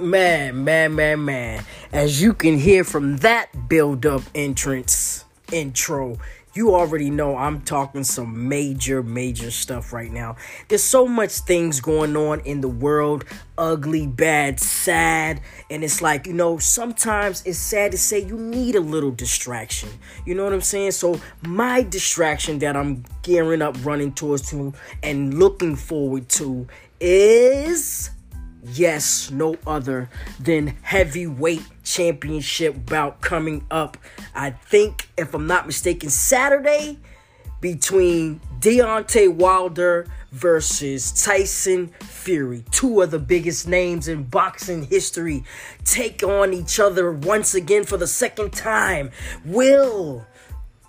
Man, man, man, man. As you can hear from that build up entrance intro, you already know I'm talking some major, major stuff right now. There's so much things going on in the world ugly, bad, sad. And it's like, you know, sometimes it's sad to say you need a little distraction. You know what I'm saying? So, my distraction that I'm gearing up, running towards to, and looking forward to is yes, no other than heavyweight championship bout coming up. I think, if I'm not mistaken, Saturday between Deontay Wilder versus Tyson Fury. Two of the biggest names in boxing history take on each other once again for the second time. Will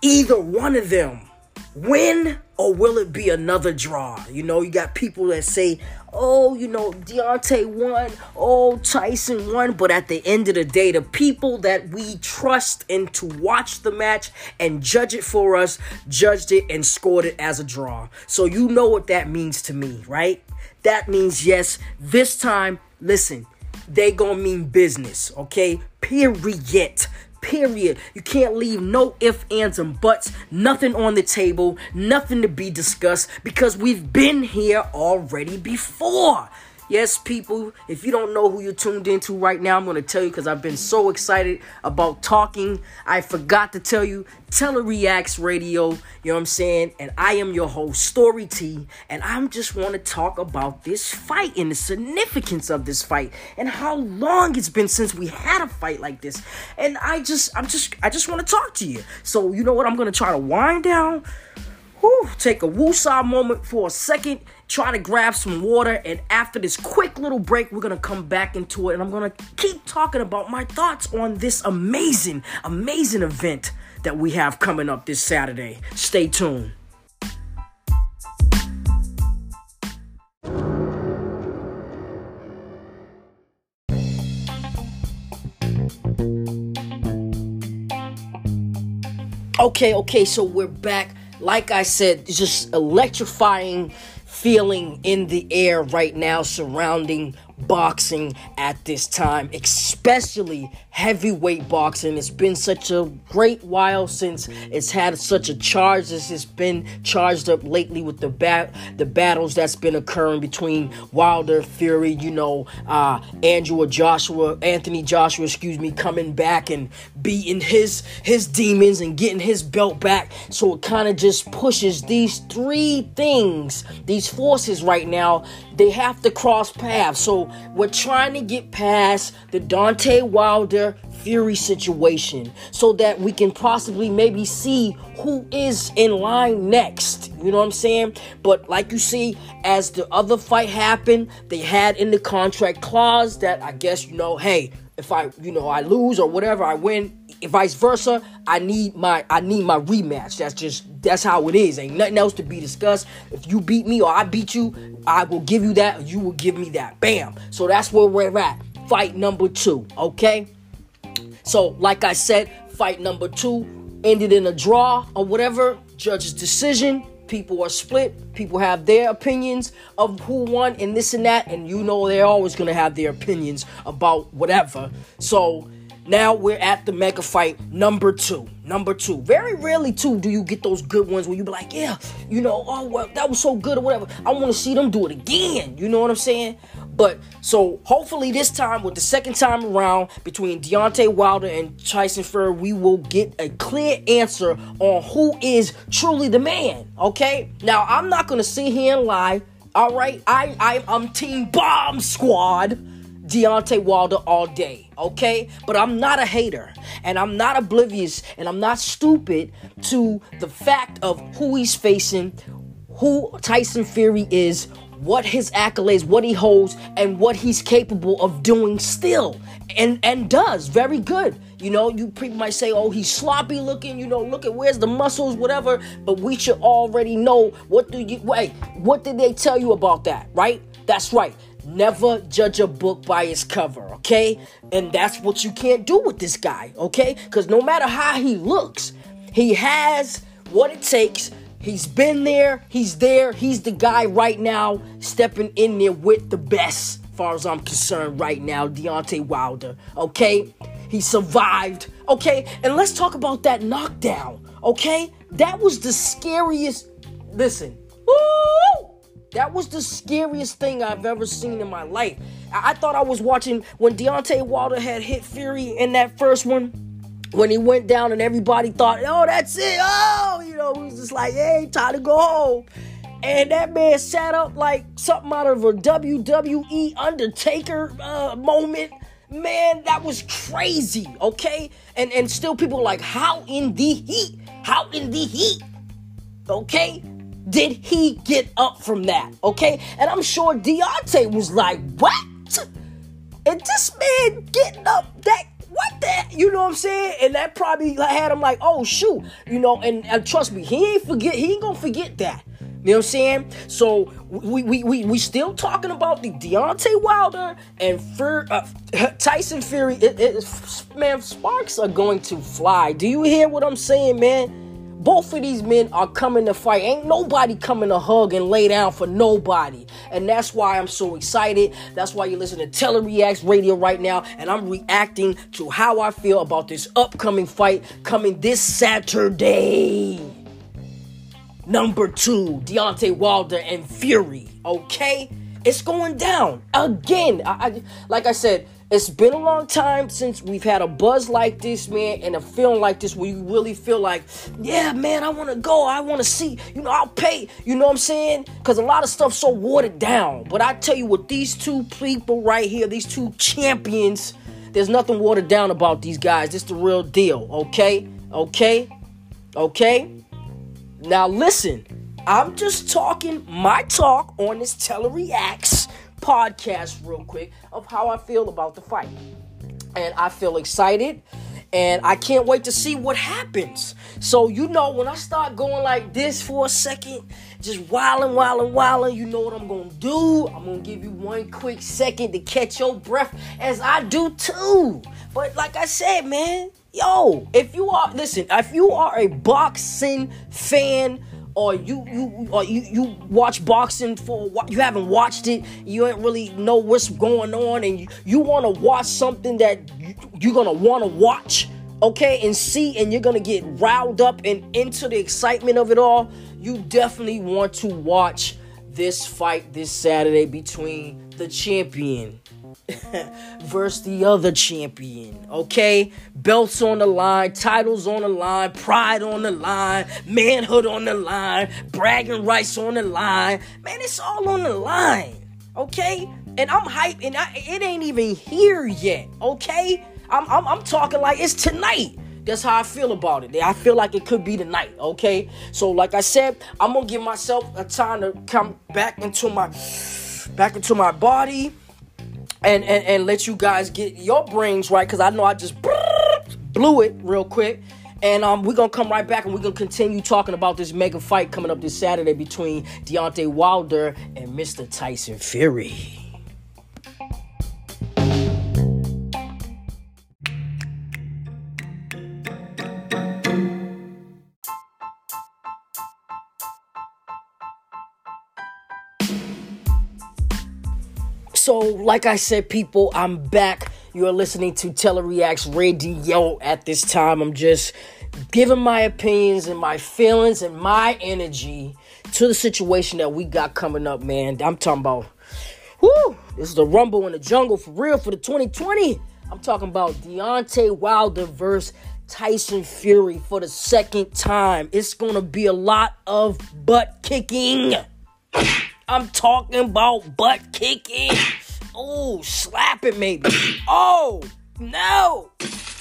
either one of them win or will it be another draw? You know, you got people that say, oh, you know, Deontay won, oh, Tyson won. But at the end of the day, the people that we trust and to watch the match and judge it for us judged it and scored it as a draw. So you know what that means to me, right? That means, yes, this time, listen, they gonna mean business, okay? Period. Period. You can't leave no ifs, ands, and buts, nothing on the table, nothing to be discussed because we've been here already before. Yes, people, if you don't know who you're tuned into right now, I'm going to tell you because I've been so excited about talking. I forgot to tell you, Telereacts Radio, you know what I'm saying? And I am your host, Story T, and I just want to talk about this fight and the significance of this fight and how long it's been since we had a fight like this. And I just, I'm just, I just want to talk to you. So, you know what? I'm going to try to wind down Whew, take a woosah moment for a second, try to grab some water, and after this quick little break, we're gonna come back into it and I'm gonna keep talking about my thoughts on this amazing, amazing event that we have coming up this Saturday. Stay tuned. Okay, okay, so we're back like I said, just electrifying feeling in the air right now surrounding boxing at this time, especially heavyweight boxing. It's been such a great while since it's had such a charge as it's been charged up lately with the bat the battles that's been occurring between Wilder, Fury, you know, uh Andrew Joshua, Anthony Joshua, excuse me, coming back and beating his his demons and getting his belt back. So it kind of just pushes these three things, these forces right now, they have to cross paths. So we're trying to get past the Deontay Wilder Fury situation so that we can possibly maybe see who is in line next. You know what I'm saying? But like you see, as the other fight happened, they had in the contract clause that I guess, you know, hey, if I, you know, I lose or whatever, I win, vice versa, I need my I need my rematch. That's just that's how it is. Ain't nothing else to be discussed. If you beat me or I beat you, I will give you that, you will give me that. Bam. So that's where we're at. Fight number two. Okay. So, like I said, fight number two ended in a draw or whatever. Judge's decision. People are split. People have their opinions of who won and this and that. And you know they're always gonna have their opinions about whatever. So now we're at the mega fight number two. Number two. Very rarely, too, do you get those good ones where you be like, yeah, you know, oh, well, that was so good or whatever. I want to see them do it again. You know what I'm saying? But so hopefully this time, with the second time around between Deontay Wilder and Tyson Fury, we will get a clear answer on who is truly the man. Okay? Now I'm not gonna sit here and lie. All right, I, I I'm Team Bomb Squad. Deontay Wilder all day, okay? But I'm not a hater and I'm not oblivious and I'm not stupid to the fact of who he's facing, who Tyson Fury is, what his accolades, what he holds, and what he's capable of doing still and and does very good. You know, you people might say, "Oh, he's sloppy looking." You know, look at where's the muscles, whatever. But we should already know what do you wait? What did they tell you about that? Right? That's right. Never judge a book by its cover, okay? And that's what you can't do with this guy, okay? Because no matter how he looks, he has what it takes He's been there, he's there, he's the guy right now stepping in there with the best, far as I'm concerned, right now, Deontay Wilder. Okay? He survived. Okay? And let's talk about that knockdown. Okay? That was the scariest. Listen. Woo! That was the scariest thing I've ever seen in my life. I, I thought I was watching when Deontay Wilder had hit Fury in that first one when he went down and everybody thought, oh, that's it. Oh, you know, he was just like, hey, time to go home. And that man sat up like something out of a WWE Undertaker uh, moment. Man, that was crazy, okay? And and still people like, how in the heat? How in the heat? Okay? Did he get up from that? Okay? And I'm sure Deontay was like, what? And this man getting up that what the you know what I'm saying? And that probably had him like, oh shoot, you know, and, and trust me, he ain't forget, he ain't gonna forget that. You know what I'm saying? So we we we, we still talking about the Deontay Wilder and Fur, uh, Tyson Fury. It, it, man, sparks are going to fly. Do you hear what I'm saying, man? Both of these men are coming to fight. Ain't nobody coming to hug and lay down for nobody. And that's why I'm so excited. That's why you listen to Telereacts Radio right now. And I'm reacting to how I feel about this upcoming fight coming this Saturday. Number two, Deontay Wilder and Fury. Okay? It's going down again. I, I, like I said, it's been a long time since we've had a buzz like this, man, and a feeling like this where you really feel like, yeah, man, I want to go. I want to see. You know, I'll pay. You know what I'm saying? Because a lot of stuff's so watered down. But I tell you what, these two people right here, these two champions, there's nothing watered down about these guys. It's the real deal, okay? Okay? Okay? Now listen, I'm just talking my talk on this Telereacts podcast real quick of how I feel about the fight. And I feel excited and I can't wait to see what happens. So, you know, when I start going like this for a second, just wilding, wilding, wilding, you know what I'm gonna do? I'm gonna give you one quick second to catch your breath as I do too. But like I said, man, yo, if you are, listen, if you are a boxing fan, or you you or you you watch boxing for you haven't watched it you ain't really know what's going on and you, you want to watch something that you, you're gonna want to watch okay and see and you're gonna get riled up and into the excitement of it all you definitely want to watch this fight this saturday between the champion versus the other champion. Okay? Belts on the line, titles on the line, pride on the line, manhood on the line, bragging rights on the line. Man, it's all on the line. Okay? And I'm hyped, and I, it ain't even here yet. Okay? I'm, I'm, I'm talking like it's tonight. That's how I feel about it. I feel like it could be tonight, okay? So, like I said, I'm gonna give myself a time to come back into my back into my body and, and, and let you guys get your brains right because I know I just blew it real quick. And um, we're gonna come right back and we're gonna continue talking about this mega fight coming up this Saturday between Deontay Wilder and Mr. Tyson Fury. Like I said, people, I'm back. You're listening to Telereacts Radio at this time. I'm just giving my opinions and my feelings and my energy to the situation that we got coming up, man. I'm talking about, whoo, this is the Rumble in the Jungle for real for the 2020. I'm talking about Deontay Wilder versus Tyson Fury for the second time. It's gonna be a lot of butt kicking. I'm talking about butt kicking. Oh, slap it maybe. Oh, no.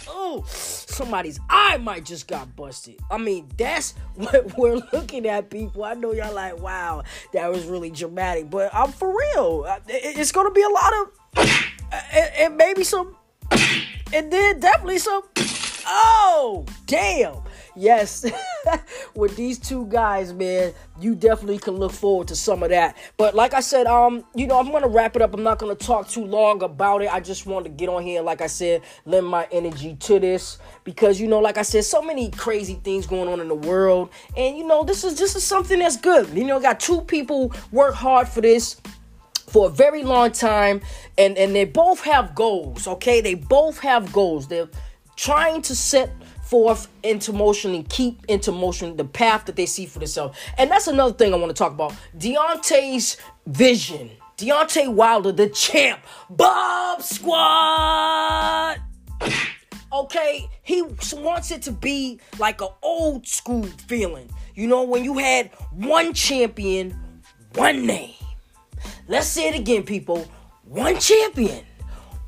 Oh, somebody's eye might just got busted. I mean, that's what we're looking at, people. I know y'all like, wow, that was really dramatic, but I'm for real. Uh, it's gonna be a lot of, and maybe some, and then definitely some. Oh, damn. Yes, with these two guys, man, you definitely can look forward to some of that. But like I said, um, you know, I'm gonna wrap it up. I'm not gonna talk too long about it. I just wanted to get on here, like I said, lend my energy to this because you know, like I said, so many crazy things going on in the world, and you know, this is this is something that's good. You know, got two people work hard for this for a very long time and and they both have goals okay they both have goals they're trying to set forth into motion and keep into motion the path that they see for themselves. And that's another thing I want to talk about. Deontay's vision. Deontay Wilder, the champ. Bomb Squad. okay, he wants it to be like an old school feeling. You know, when you had one champion, one name. Let's say it again, people. One champion,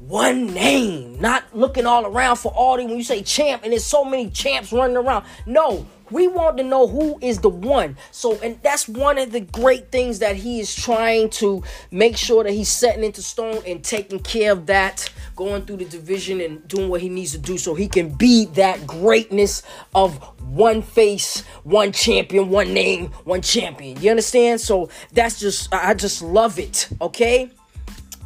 one name, not looking all around for all the when you say champ and there's so many champs running around. No, we want to know who is the one. So, and that's one of the great things that he is trying to make sure that he's setting into stone and taking care of that, going through the division and doing what he needs to do so he can be that greatness of one face, one champion, one name, one champion. You understand? So that's just, I just love it. Okay.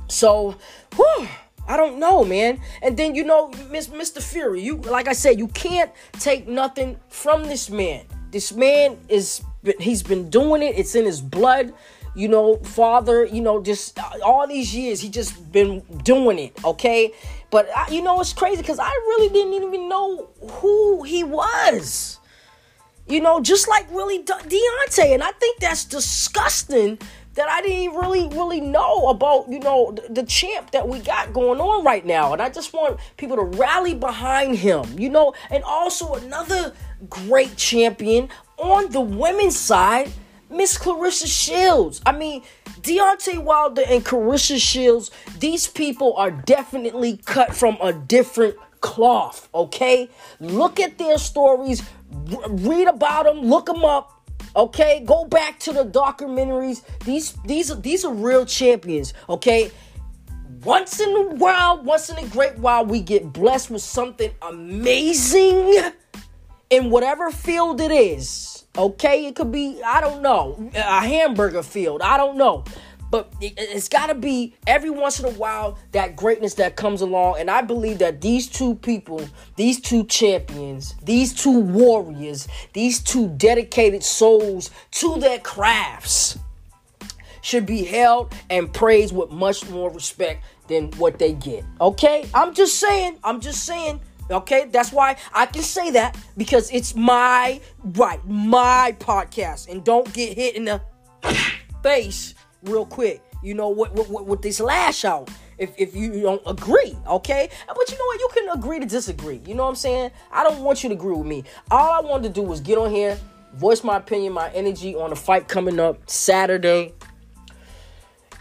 So, whew. I don't know, man. And then you know, Miss Mr. Fury, you like I said, you can't take nothing from this man. This man is he's been doing it. It's in his blood. You know, father, you know, just all these years he just been doing it, okay? But I, you know, it's crazy cuz I really didn't even know who he was. You know, just like really De- Deontay, and I think that's disgusting that I didn't really, really know about, you know, the, the, champ that we got going on right now. And I just want people to rally behind him, you know, and also another great champion on the women's side, Miss Claressa Shields. I mean, Deontay Wilder and Claressa Shields, these people are definitely cut from a different cloth, okay? Look at their stories, read about them, look them up Okay, go back to the documentaries. These these these are real champions. Okay, once in a while, once in a great while, we get blessed with something amazing in whatever field it is. Okay, it could be I don't know a hamburger field. I don't know. But it's got to be every once in a while that greatness that comes along. And I believe that these two people, these two champions, these two warriors, these two dedicated souls to their crafts should be held and praised with much more respect than what they get. Okay? I'm just saying. I'm just saying. Okay, that's why I can say that because it's my right, my podcast, and don't get hit in the face real quick. You know what with, with, this lash out if, if you don't agree, okay? But you know what? You can agree to disagree. You know what I'm saying? I don't want you to agree with me. All I wanted to do was get on here, voice my opinion, my energy on the fight coming up Saturday.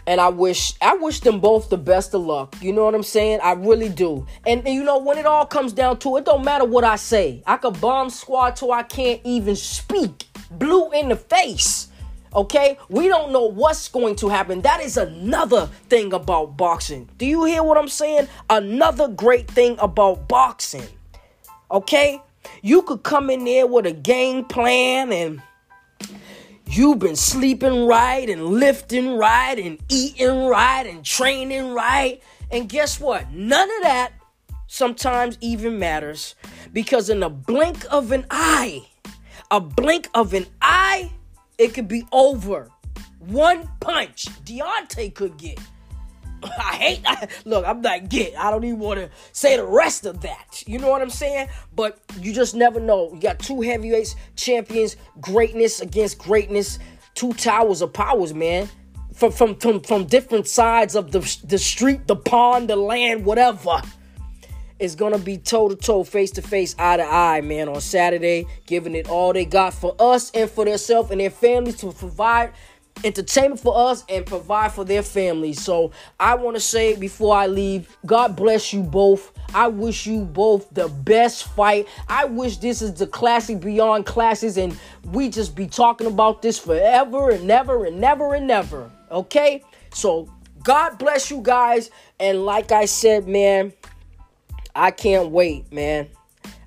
And I wish I wish them both the best of luck. You know what I'm saying? I really do. And, and you know when it all comes down to it don't matter what I say. I could bomb squad till I can't even speak. Blue in the face. Okay? We don't know what's going to happen. That is another thing about boxing. Do you hear what I'm saying? Another great thing about boxing. Okay? You could come in there with a game plan and you've been sleeping right and lifting right and eating right and training right. And guess what? None of that sometimes even matters because in a blink of an eye, a blink of an eye, it could be over. One punch Deontay could get. I hate. I, look, I'm not get. I don't even want to say the rest of that. You know what I'm saying? But you just never know. You got two heavyweights champions, greatness against greatness, two towers of powers, man. From from from from different sides of the the street, the pond, the land, whatever is gonna be toe to toe, face to face, eye to eye, man, on Saturday, giving it all they got for us and for themselves and their families to provide entertainment for us and provide for their families. So I want to say before I leave, God bless you both. I wish you both the best fight. I wish this is the classic beyond classes and we just be talking about this forever and never and never and never. Okay? So God bless you guys. And like I said, man, I can't wait, man.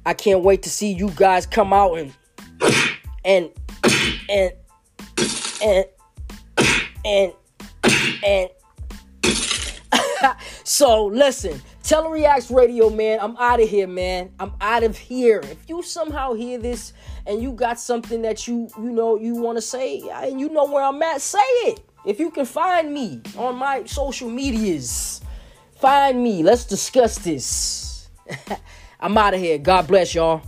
I can't wait to see you guys come out and and and and and and so listen, Telereacts Radio, man. I'm out of here, man. I'm out of here. If you somehow hear this and you got something that you you know you want to say and you know where I'm at, say it. If you can find me on my social medias, find me. Let's discuss this. I'm out of here. God bless y'all.